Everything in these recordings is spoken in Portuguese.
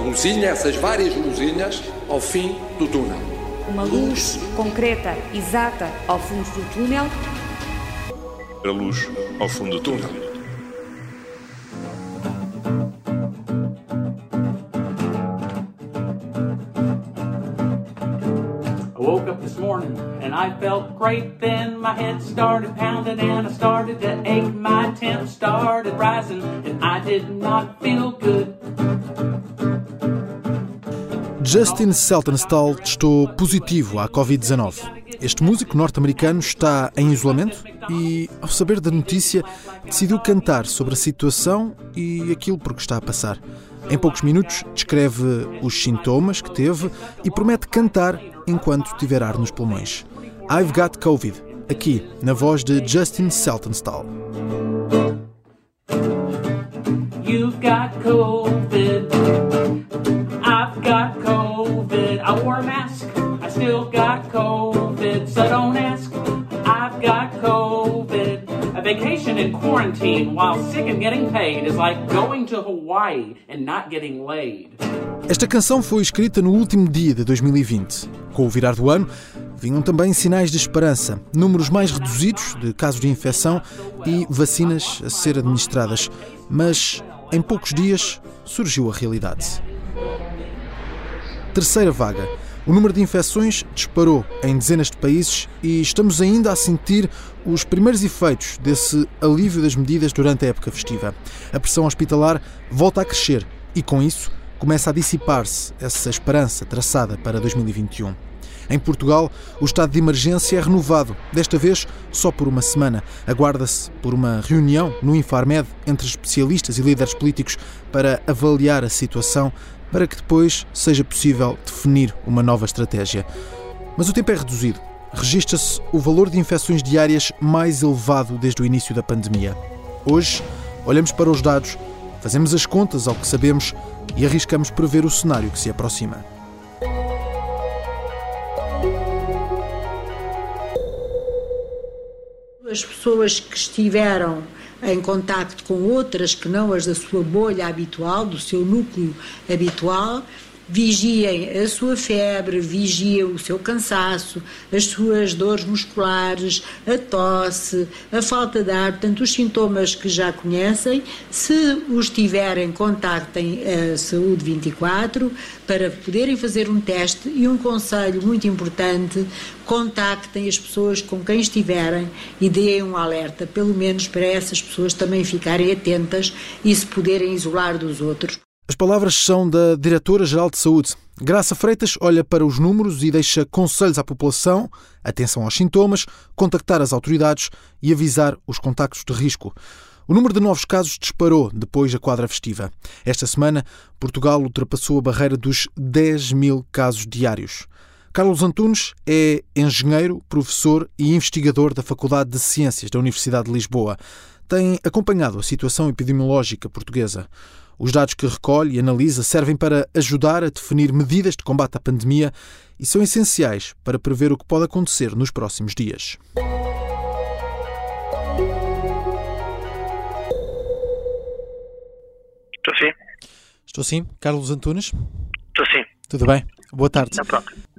luzinha, essas várias luzinhas, ao fim do túnel. Uma luz concreta, exata, ao fundo do túnel. A luz ao fundo do túnel. woke up this morning and I felt great. Then my head started pounding and I started to ache. My temp started rising and I did not feel good. Justin Seltenstall testou positivo à Covid-19. Este músico norte-americano está em isolamento e, ao saber da notícia, decidiu cantar sobre a situação e aquilo por que está a passar. Em poucos minutos, descreve os sintomas que teve e promete cantar enquanto tiver ar nos pulmões. I've Got Covid, aqui na voz de Justin Seltenstall. You've got COVID. Still got COVID. So don't ask. I've got COVID. A vacation in quarantine while sick and getting paid is like going to Hawaii and not getting laid. Esta canção foi escrita no último dia de 2020. Com o virar do ano, vinham também sinais de esperança, números mais reduzidos de casos de infecção e vacinas a ser administradas. Mas em poucos dias surgiu a realidade. Terceira vaga. O número de infecções disparou em dezenas de países e estamos ainda a sentir os primeiros efeitos desse alívio das medidas durante a época festiva. A pressão hospitalar volta a crescer e, com isso, começa a dissipar-se essa esperança traçada para 2021. Em Portugal, o estado de emergência é renovado, desta vez só por uma semana. Aguarda-se por uma reunião no Infarmed entre especialistas e líderes políticos para avaliar a situação, para que depois seja possível definir uma nova estratégia. Mas o tempo é reduzido. Registra-se o valor de infecções diárias mais elevado desde o início da pandemia. Hoje, olhamos para os dados, fazemos as contas ao que sabemos e arriscamos prever o cenário que se aproxima. As pessoas que estiveram em contacto com outras que não as da sua bolha habitual, do seu núcleo habitual, vigiem a sua febre, vigiem o seu cansaço, as suas dores musculares, a tosse, a falta de ar, portanto, os sintomas que já conhecem. Se os tiverem, contactem a Saúde 24 para poderem fazer um teste e um conselho muito importante, contactem as pessoas com quem estiverem e deem um alerta, pelo menos para essas pessoas também ficarem atentas e se poderem isolar dos outros. As palavras são da Diretora-Geral de Saúde. Graça Freitas olha para os números e deixa conselhos à população, atenção aos sintomas, contactar as autoridades e avisar os contactos de risco. O número de novos casos disparou depois da quadra festiva. Esta semana, Portugal ultrapassou a barreira dos 10 mil casos diários. Carlos Antunes é engenheiro, professor e investigador da Faculdade de Ciências da Universidade de Lisboa. Tem acompanhado a situação epidemiológica portuguesa. Os dados que recolhe e analisa servem para ajudar a definir medidas de combate à pandemia e são essenciais para prever o que pode acontecer nos próximos dias. Estou sim. Estou sim. Carlos Antunes? Estou sim. Tudo bem? Boa tarde.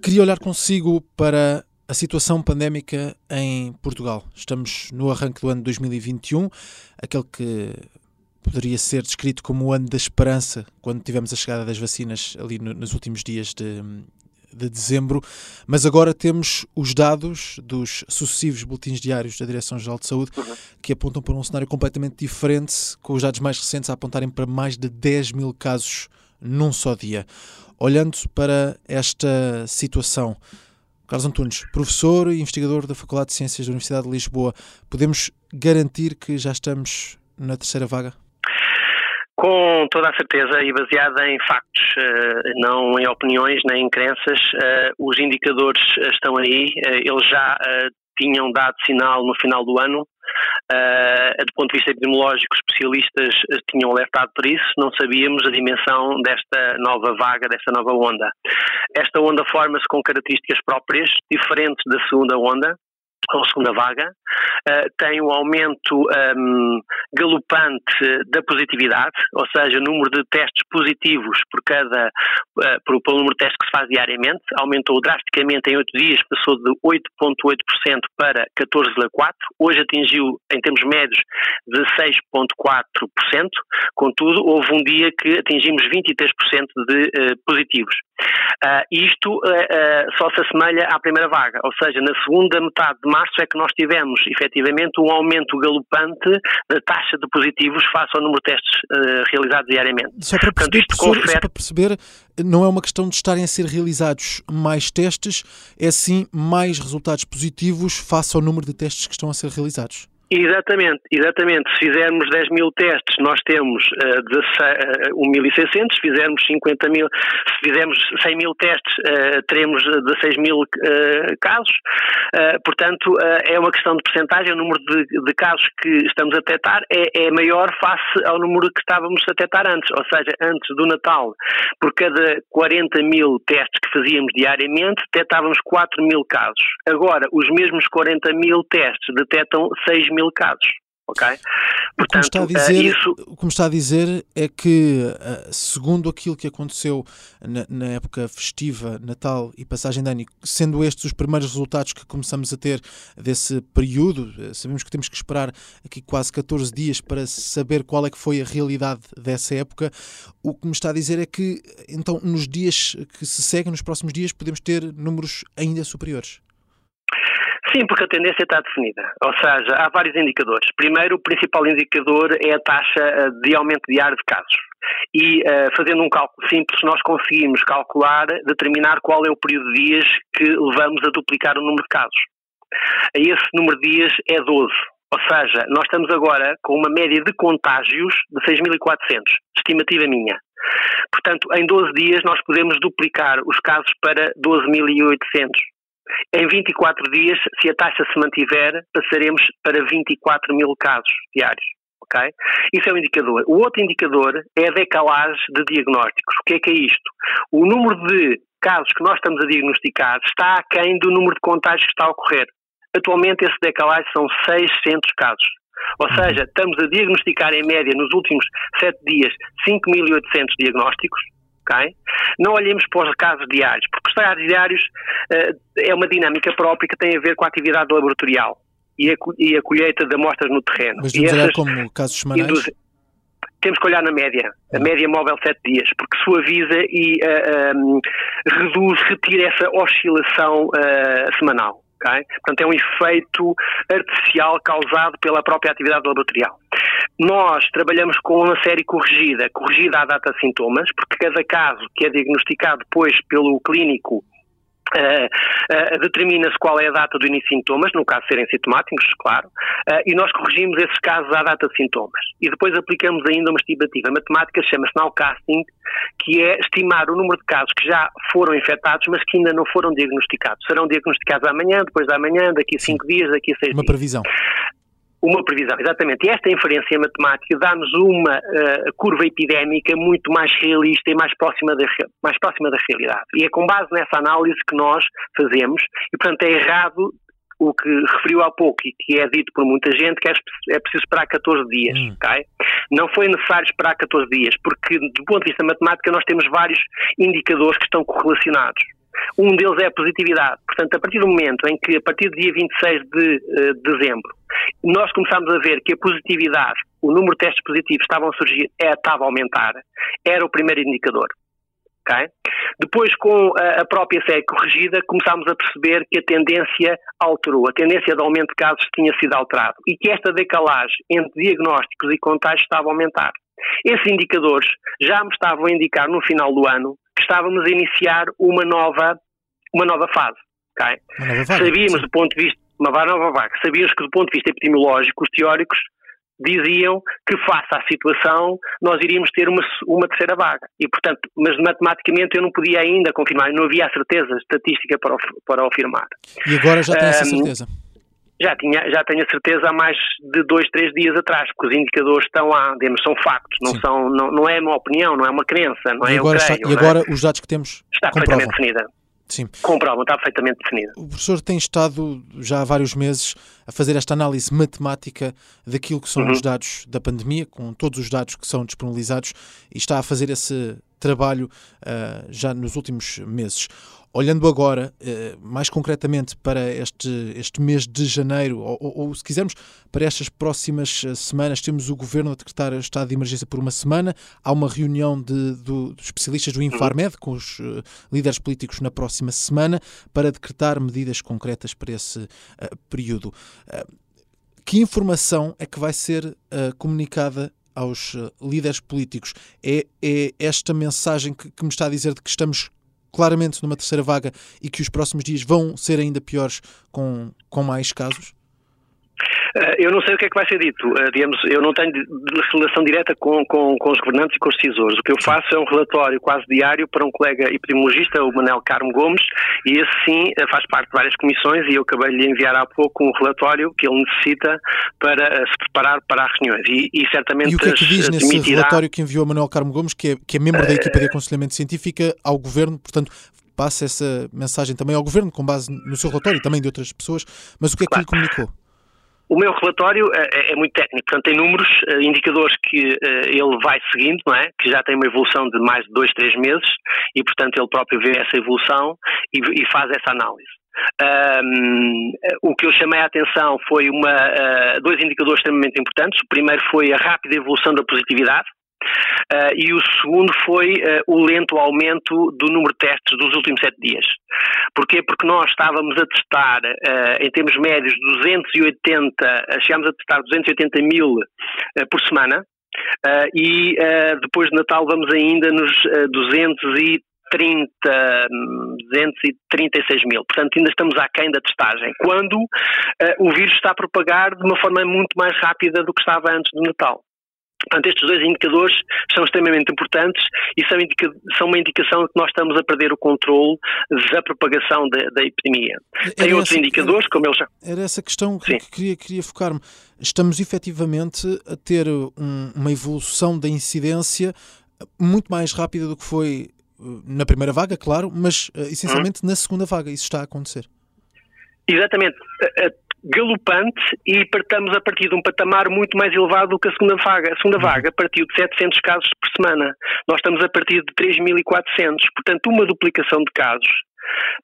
Queria olhar consigo para a situação pandémica em Portugal. Estamos no arranque do ano 2021, aquele que poderia ser descrito como o ano da esperança, quando tivemos a chegada das vacinas ali no, nos últimos dias de, de dezembro, mas agora temos os dados dos sucessivos boletins diários da Direção-Geral de Saúde uhum. que apontam para um cenário completamente diferente, com os dados mais recentes a apontarem para mais de 10 mil casos num só dia. Olhando para esta situação, Carlos Antunes, professor e investigador da Faculdade de Ciências da Universidade de Lisboa, podemos garantir que já estamos na terceira vaga? Com toda a certeza e baseada em factos, eh, não em opiniões nem em crenças, eh, os indicadores estão aí, eh, eles já tinham dado sinal no final do ano. do ponto de vista epidemiológico, especialistas tinham alertado por isso, não sabíamos a dimensão desta nova vaga, desta nova onda. Esta onda forma-se com características próprias, diferentes da segunda onda, ou segunda vaga, uh, tem um aumento um, galopante da positividade, ou seja, o número de testes positivos por cada, uh, por, pelo número de testes que se faz diariamente, aumentou drasticamente em 8 dias, passou de 8,8% para 14,4%, hoje atingiu, em termos médios, de 6,4%, contudo, houve um dia que atingimos 23% de uh, positivos. isto só se assemelha à primeira vaga, ou seja, na segunda metade de março é que nós tivemos, efetivamente, um aumento galopante da taxa de positivos face ao número de testes uh, realizados diariamente. Só para, perceber, Portanto, confere... só para perceber, não é uma questão de estarem a ser realizados mais testes, é sim mais resultados positivos face ao número de testes que estão a ser realizados. Exatamente, exatamente. Se fizermos 10 mil testes, nós temos uh, 1.600, se fizermos 50 mil, se fizermos 100 mil testes, uh, teremos 16 mil uh, casos. Uh, portanto, é uma questão de percentagem, o número de, de casos que estamos a detectar é, é, maior face ao número que estávamos a detectar antes. Ou seja, antes do Natal, por cada 40 mil testes que fazíamos diariamente, detectávamos 4 mil casos. Agora, os mesmos 40 mil testes detectam 6 mil mil casos. Okay? Portanto, como está, a dizer, isso... como está a dizer é que, eh, segundo aquilo que aconteceu na, na, época festiva, Natal e passagem de ano, sendo estes os primeiros resultados que começamos a ter desse período, eh, sabemos que temos que esperar aqui quase 14 dias para saber qual é que foi a realidade dessa época. O que me está a dizer é que, então, nos dias que se seguem, nos próximos dias, podemos ter números ainda superiores. Sim, porque a tendência está definida. Ou seja, há vários indicadores. Primeiro, o principal indicador é a taxa eh, de aumento diário de casos. E uh, fazendo um cálculo simples, nós conseguimos calcular, determinar qual é o período de dias que levamos a duplicar o número de casos. Esse número de dias é 12. Ou seja, nós estamos agora com uma média de contágios de 6.400, estimativa minha. Portanto, em 12 dias nós podemos duplicar os casos para 12.800. Em 24 dias, se a taxa se mantiver, passaremos para 24 mil casos diários. Okay? Isso é um indicador. O outro indicador é a decalagem de diagnósticos. O que é que é isto? O número de casos que nós estamos a diagnosticar está aquém do número de contágios que está a ocorrer. Atualmente, esse decalagem são 600 casos. Ou uhum. seja, estamos a diagnosticar em média nos últimos 7 dias 5.800 diagnósticos, Não olhemos para os casos diários, porque os casos diários uh, é uma dinâmica própria que tem a ver com a atividade laboratorial e a, e a colheita de amostras no terreno. Mas devemos olhar como casos semanais? Temos que olhar na média, a uhum. média móvel 7 dias, porque suaviza e uh, eh, um, eh, reduz, retira essa oscilação uh, semanal. Okay? Portanto, é um efeito artificial causado pela própria atividade laboratorial. Nós trabalhamos com uma série corrigida, corrigida à data sintomas, porque cada caso que é diagnosticado depois pelo clínico Uh, uh, determina-se qual é a data do início de sintomas, no caso serem sintomáticos, claro, uh, e nós corrigimos esses casos à data de sintomas. E depois aplicamos ainda uma estimativa matemática, chama-se nowcasting, que é estimar o número de casos que já foram infectados, mas que ainda não foram diagnosticados. Serão diagnosticados amanhã, depois da manhã, daqui a cinco dias, daqui a seis uma dias. Uma previsão. Uma previsão, exatamente. E esta inferência matemática dá-nos uma uh, curva epidémica muito mais realista e mais próxima, da, mais próxima da realidade. E é com base nessa análise que nós fazemos, e portanto é errado o que referiu há pouco e que é dito por muita gente, que é, é preciso esperar 14 dias, hum. ok? Não foi necessário esperar 14 dias, porque do ponto de vista matemático nós temos vários indicadores que estão correlacionados. Um deles é a positividade. Portanto, a partir do momento em que, a partir do dia 26 de uh, dezembro, nós começámos a ver que a positividade, o número de testes positivos estavam a surgir, é, estava a aumentar, era o primeiro indicador. Okay? Depois, com a, a própria série corrigida, começámos a perceber que a tendência alterou, a tendência de aumento de casos tinha sido alterada e que esta decalagem entre diagnósticos e contágios estava a aumentar. Esses indicadores já me estavam a indicar no final do ano que estávamos a iniciar uma nova, uma nova fase. Okay? Uma nova vaga, Sabíamos sim. do ponto de vista, uma nova vaga, sabíamos que do ponto de vista epidemiológico, os teóricos diziam que face à situação nós iríamos ter uma, uma terceira vaga. E, portanto, mas matematicamente eu não podia ainda confirmar, não havia a certeza estatística para o, para afirmar. E agora já tem um, essa certeza? Já, tinha, já tenho a certeza há mais de dois, três dias atrás, porque os indicadores estão lá, digamos, são factos, não, são, não, não é uma opinião, não é uma crença, não e é agora creio, está, E é? agora é? os dados que temos Está comprovam. perfeitamente definida. Sim. com prova, está perfeitamente definida. O professor tem estado já há vários meses a fazer esta análise matemática daquilo que são uhum. os dados da pandemia, com todos os dados que são disponibilizados, e está a fazer esse trabalho uh, já nos últimos meses. Olhando agora, uh, mais concretamente para este, este mês de janeiro, ou, ou, se quisermos, para estas próximas ah, semanas, temos o Governo a decretar estado de emergência por uma semana, há uma reunião de, de especialistas do Infarmed com os uh, líderes políticos na próxima semana para decretar medidas concretas para esse período. que informação é que vai ser comunicada aos eh, líderes políticos é, é esta mensagem que, que me está a dizer de que estamos claramente numa terceira vaga e que os próximos dias vão ser ainda piores com, com mais casos? Eh, eu não sei o que é que vai ser dito. Eh, digamos, eu não tenho relação direta com, com, com, os governantes e com os decisores. O que eu faço é um relatório quase diário para um colega epidemiologista, o Manel Carmo Gomes, e esse sim eh, faz parte de várias comissões e eu acabei de lhe enviar há pouco um relatório que ele necessita para se preparar para as reuniões. E, e certamente. E o que é que diz nesse demitirá... relatório que enviou o Manuel Carmo Gomes, que é, que é membro da equipa de aconselhamento científico ao governo, portanto, passa essa mensagem também ao governo, com base no seu relatório e também de outras pessoas, mas o que é que claro. lhe comunicou? O meu relatório é, é, é, muito técnico, portanto tem números, eh, indicadores que uh, ele vai seguindo, não é? Que já tem uma evolução de mais de dois, três meses e, portanto, ele próprio vê essa evolução e, e faz essa análise. Um, o que eu chamei a atenção foi uma, uh, dois indicadores extremamente importantes. O primeiro foi a rápida evolução da positividade, Uh, e o segundo foi uh, o lento aumento do número de testes dos últimos sete dias. Porquê? Porque nós estávamos a testar, uh, em termos médios, 280, chegámos a testar 280 mil por semana, e depois de Natal vamos ainda nos 230 236 mil. Portanto, ainda estamos aquém da testagem. Quando uh, o vírus está a propagar de uma forma muito mais rápida do que estava antes do Natal. Portanto, estes dois indicadores são extremamente importantes e são, indica são uma indicação de que nós estamos a perder o controle da propagação da, da epidemia. Era Tem outros essa, indicadores, era, como eles já. Era essa questão que, que queria, queria focar-me. Estamos efetivamente a ter um, uma evolução da incidência muito mais rápida do que foi uh, na primeira vaga, claro, mas uh, essencialmente hum. na segunda vaga. Isso está a acontecer. Exatamente galopante e partamos a partir de um patamar muito mais elevado do que a segunda vaga. A segunda uhum. vaga partiu de 700 casos por semana. Nós estamos a partir de 3.400. Portanto, uma duplicação de casos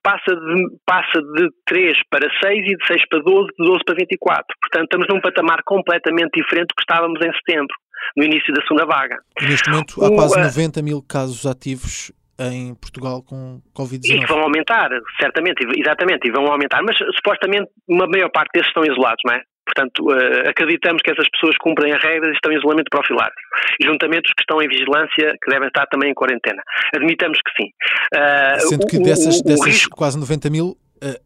passa de, passa de 3 para 6 e de 6 para 12, de 12 para 24. Portanto, estamos num patamar completamente diferente do que estávamos em setembro, no início da segunda vaga. E neste momento há quase 90 mil casos ativos em Portugal com Covid-19. E que vão aumentar, certamente, exatamente, e vão aumentar, mas supostamente uma maior parte desses estão isolados, não é? Portanto, uh, acreditamos que essas pessoas cumprem as regras e estão em isolamento profilático. E juntamente os que estão em vigilância, que devem estar também em quarentena. Admitamos que sim. Uh, Sendo que dessas, o, o, dessas risco... quase 90 mil, uh,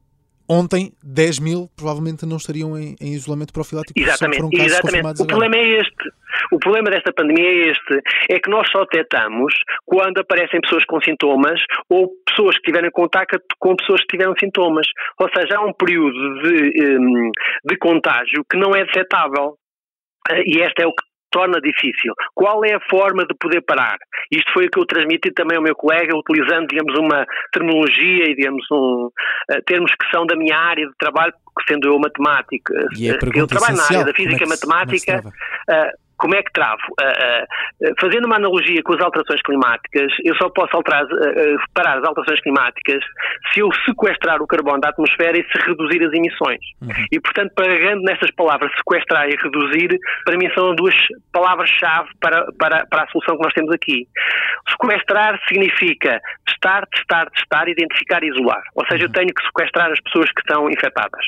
ontem 10 mil provavelmente não estariam em, em isolamento profilático. Exatamente, exatamente. O problema é este. O problema desta pandemia é este, é que nós só detectamos quando aparecem pessoas com sintomas ou pessoas que tiveram contato com pessoas que tiveram sintomas. Ou seja, há um período de, hum, de contágio que não é detectável. E este é o que torna difícil. Qual é a forma de poder parar? Isto foi o que eu transmiti também ao meu colega, utilizando, digamos, uma terminologia e, digamos, um, uh, termos que são da minha área de trabalho, sendo eu matemático. É eu trabalho na área da física e é matemática. É como é que travo? Uh, uh, fazendo uma analogia com as alterações climáticas, eu só posso alterar, uh, parar as alterações climáticas se eu sequestrar o carbono da atmosfera e se reduzir as emissões. Uhum. E, portanto, pegando nessas palavras sequestrar e reduzir, para mim são duas palavras-chave para, para, para a solução que nós temos aqui. Sequestrar significa testar, testar, testar, identificar e isolar. Ou seja, eu uhum. tenho que sequestrar as pessoas que estão infectadas.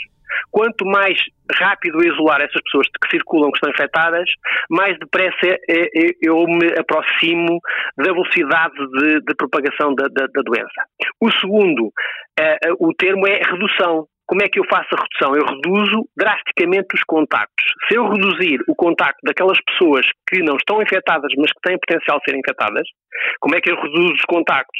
Quanto mais rápido isolar essas pessoas que circulam, que estão infectadas, mais depressa é, é, eu me aproximo da velocidade de, de propagação da, da, da, doença. O segundo, é, o termo é redução. Como é que eu faço a redução? Eu reduzo drasticamente os contactos. Se eu reduzir o contacto daquelas pessoas que não estão infectadas, mas que têm potencial de ser infectadas, como é que eu reduzo os contactos?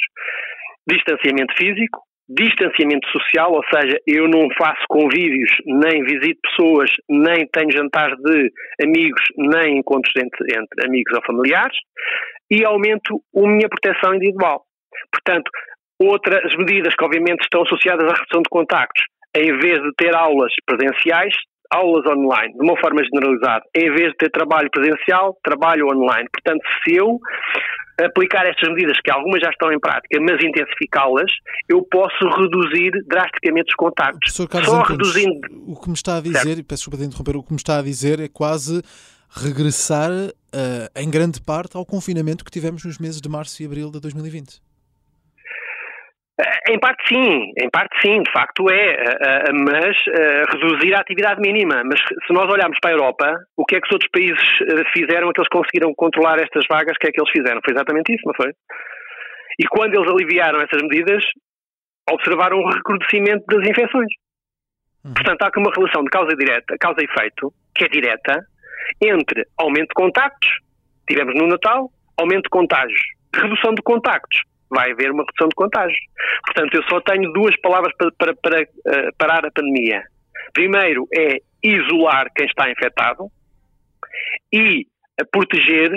Distanciamento físico, distanciamento social, ou seja, eu não faço convívios, nem visito pessoas, nem tenho jantares de amigos, nem encontros entre, entre amigos ou familiares, e aumento a minha proteção individual. Portanto, Outras medidas que obviamente estão associadas à redução de contactos, em vez de ter aulas presenciais, aulas online, de uma forma generalizada. Em vez de ter trabalho presencial, trabalho online. Portanto, se eu aplicar estas medidas, que algumas já estão em prática, mas intensificá-las, eu posso reduzir drasticamente os contactos. Só Antunes, reduzindo... o que me está a dizer, e peço desculpa de interromper, o que me está a dizer é quase regressar uh, em grande parte ao confinamento que tivemos nos meses de março e abril de 2020. Eh, em parte sim, em parte sim, de facto é, eh, eh, mas reduzir a atividade mínima. Mas se nós olharmos para a Europa, o que é que os outros países fizeram, que eles conseguiram controlar estas vagas, o que é que eles fizeram? Foi exatamente isso, não foi? E quando eles aliviaram essas medidas, observaram um recrudescimento das infecções. Uhum. Portanto, há aqui uma relação de causa direta, causa e efeito, que é direta, entre aumento de contactos, tivemos no Natal, aumento de contágios, redução de contactos, vai haver uma redução de contágios. Portanto, eu só tenho duas palavras para, para, para uh, parar a pandemia. Primeiro é isolar quem está infectado e uh, proteger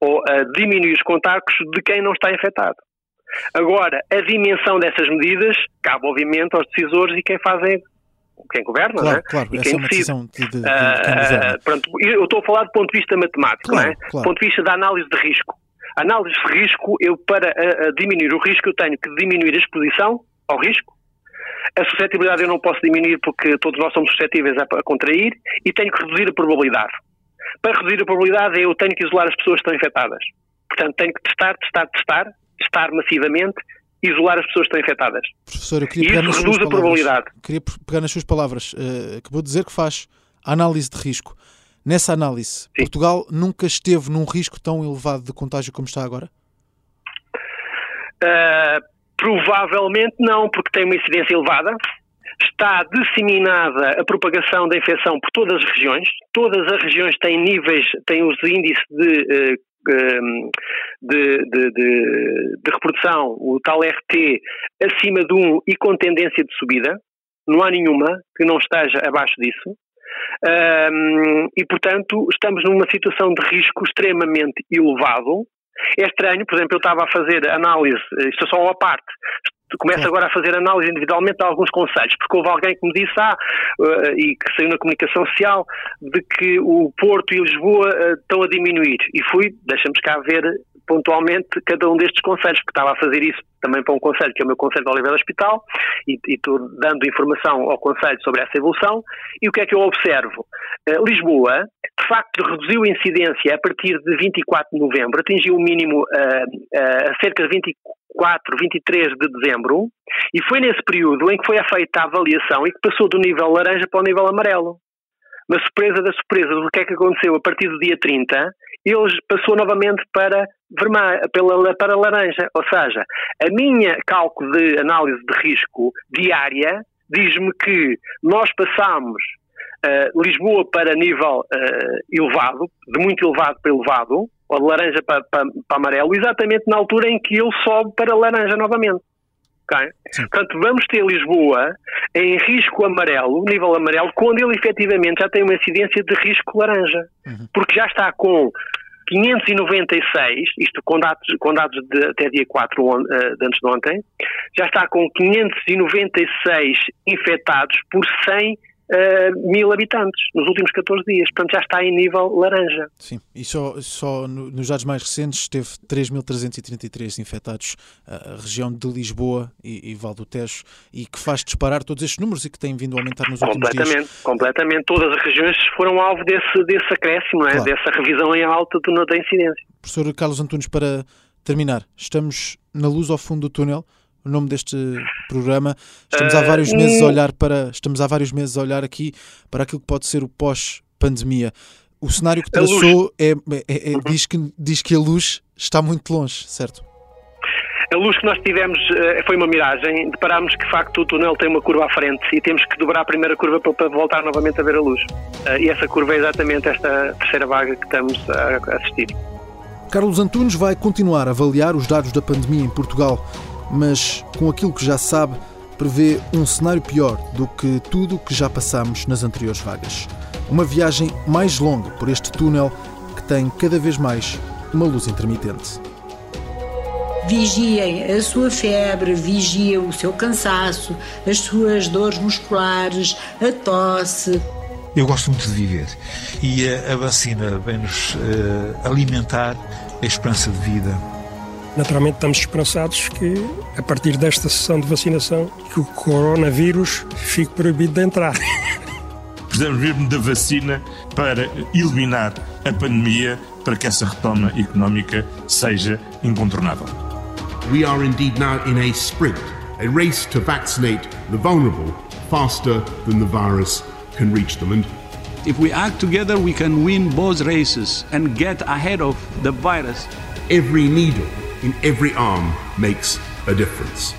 ou uh, diminuir os contactos de quem não está infectado. Agora, a dimensão dessas medidas cabe, obviamente, aos decisores e quem fazem quem governa, claro, né? claro, e quem é decide. De, de, de uh, pronto, eu estou a falar do ponto de vista matemático, claro, né? do ponto de vista da análise de risco análise de risco, eu para a, a diminuir o risco, eu tenho que diminuir a exposição ao risco. A suscetibilidade eu não posso diminuir porque todos nós somos suscetíveis a, a contrair e tenho que reduzir a probabilidade. Para reduzir a probabilidade, eu tenho que isolar as pessoas que estão infectadas. Portanto, tenho que testar, testar, testar, testar massivamente, isolar as pessoas que estão infectadas. Professor, eu queria e pegar isso reduz a probabilidade. Queria pegar nas suas palavras. Uh, acabou de dizer que faz análise de risco. Nessa análise, Sim. Portugal nunca esteve num risco tão elevado de contágio como está agora? Uh, provavelmente não, porque tem uma incidência elevada. Está disseminada a propagação da infecção por todas as regiões. Todas as regiões têm níveis, têm os índices de, uh, de, de, de, reprodução, o tal RT, acima de 1 e com tendência de subida. Não há nenhuma que não esteja abaixo disso. Um, e, portanto, estamos numa situação de risco extremamente elevado. É estranho, por exemplo, eu estava a fazer análise, isto é só uma parte, começo agora a fazer análise individualmente de alguns conselhos, porque houve alguém que me disse, ah, uh, e que saiu na comunicação social, de que o Porto e Lisboa uh, estão a diminuir. E fui, deixamos cá ver pontualmente cada um destes conselhos, porque estava a fazer isso também para um conselho, que é o meu conselho de Oliveira Hospital, e, e estou dando informação ao conselho sobre essa evolução, e o que é que eu observo? Uh, Lisboa, de facto, reduziu a incidência a partir de 24 de novembro, atingiu o mínimo uh, uh, a cerca de 24, 23 de dezembro, e foi nesse período em que foi feita a avaliação e que passou do nível laranja para o nível amarelo. Mas surpresa da surpresa do que é que aconteceu a partir do dia 30, ele passou novamente para vermelho, pela, para laranja. Ou seja, a minha cálculo de análise de risco diária diz-me que nós passamos uh, Lisboa para nível uh, elevado, de muito elevado para elevado, ou de laranja para, para, para amarelo, exatamente na altura em que ele sobe para laranja novamente. Okay? Portanto, vamos ter Lisboa em risco amarelo, nível amarelo, quando ele efetivamente já tem uma incidência de risco laranja. Uhum. Porque já está com 596, isto com dados, com dados de até dia 4 on, uh, de antes de ontem, já está com 596 infectados por 100 uh, mil habitantes nos últimos 14 dias. Portanto, já está em nível laranja. Sim, e só, só nos dados mais recentes teve 3.333 infectados a região de Lisboa e, e Val do Tejo e que faz disparar todos estes números e que tem vindo a aumentar nos últimos dias. Completamente, completamente. Todas as regiões foram alvo desse, desse acréscimo, é? claro. dessa revisão em alta do, da incidência. Professor Carlos Antunes, para terminar, estamos na luz ao fundo do túnel o nome deste programa. Estamos há vários meses a olhar para, estamos há vários meses a olhar aqui para aquilo que pode ser o pós-pandemia. O cenário que traçou é, é, é, uhum. diz, que, diz que a luz está muito longe, certo? A luz que nós tivemos uh, foi uma miragem. Deparámos que, de facto, o túnel tem uma curva à frente e temos que dobrar a primeira curva para, voltar novamente a ver a luz. Uh, e essa curva é exatamente esta terceira vaga que estamos a assistir. Carlos Antunes vai continuar a avaliar os dados da pandemia em Portugal mas com aquilo que já sabe, prevê um cenário pior do que tudo o que já passamos nas anteriores vagas. Uma viagem mais longa por este túnel que tem cada vez mais uma luz intermitente. vigiem a sua febre, vigiem o seu cansaço, as suas dores musculares, a tosse. Eu gosto muito de viver e a, a vacina vem-nos uh, alimentar a esperança de vida. Naturalmente estamos esperançados que, a partir desta sessão de vacinação, que o coronavírus fique proibido de entrar. Precisamos mesmo da vacina para eliminar a pandemia, para que essa retoma económica seja incontornável. We are indeed now in a sprint, a race to vaccinate the vulnerable faster than the virus can reach them. And if we act together, we can win both races and get ahead of the virus. Every needle in every arm makes a difference.